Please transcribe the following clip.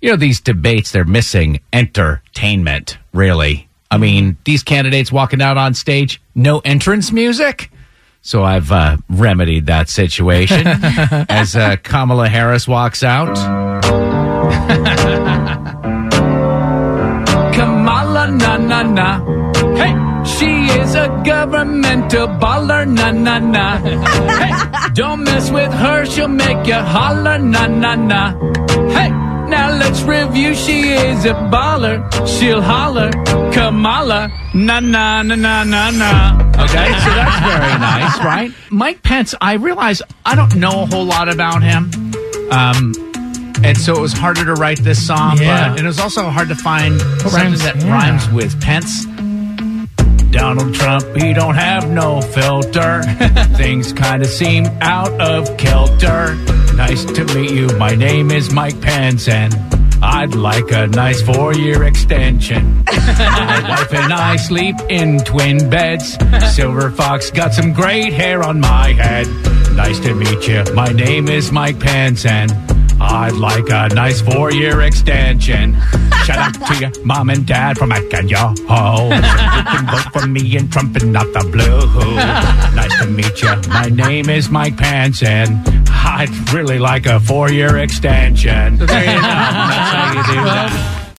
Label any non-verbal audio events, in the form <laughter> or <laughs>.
You know, these debates, they're missing entertainment, really. I mean, these candidates walking out on stage, no entrance music. So I've uh, remedied that situation <laughs> as uh, Kamala Harris walks out. <laughs> Kamala, na na na. Hey, she is a governmental baller, na na na. <laughs> Hey, don't mess with her, she'll make you holler, na na na. Hey, now let's review. She is a baller, she'll holler, Kamala, na na na na na na. Okay, <laughs> so that's very nice, right? Mike Pence, I realize I don't know a whole lot about him. Um, and so it was harder to write this song, Yeah. but and it was also hard to find something that yeah. rhymes with Pence. Donald Trump, he don't have no filter. <laughs> Things kind of seem out of kilter. Nice to meet you. My name is Mike Pence, and I'd like a nice four-year extension. My wife and I sleep in twin beds. Silver Fox got some great hair on my head. Nice to meet you. My name is Mike Pence, and I'd like a nice four-year extension. Shout out to your mom and dad from Mac and yo ho. You can vote for me and Trump and not the blue. Nice to meet you. My name is Mike and I'd really like a four-year extension. There you go.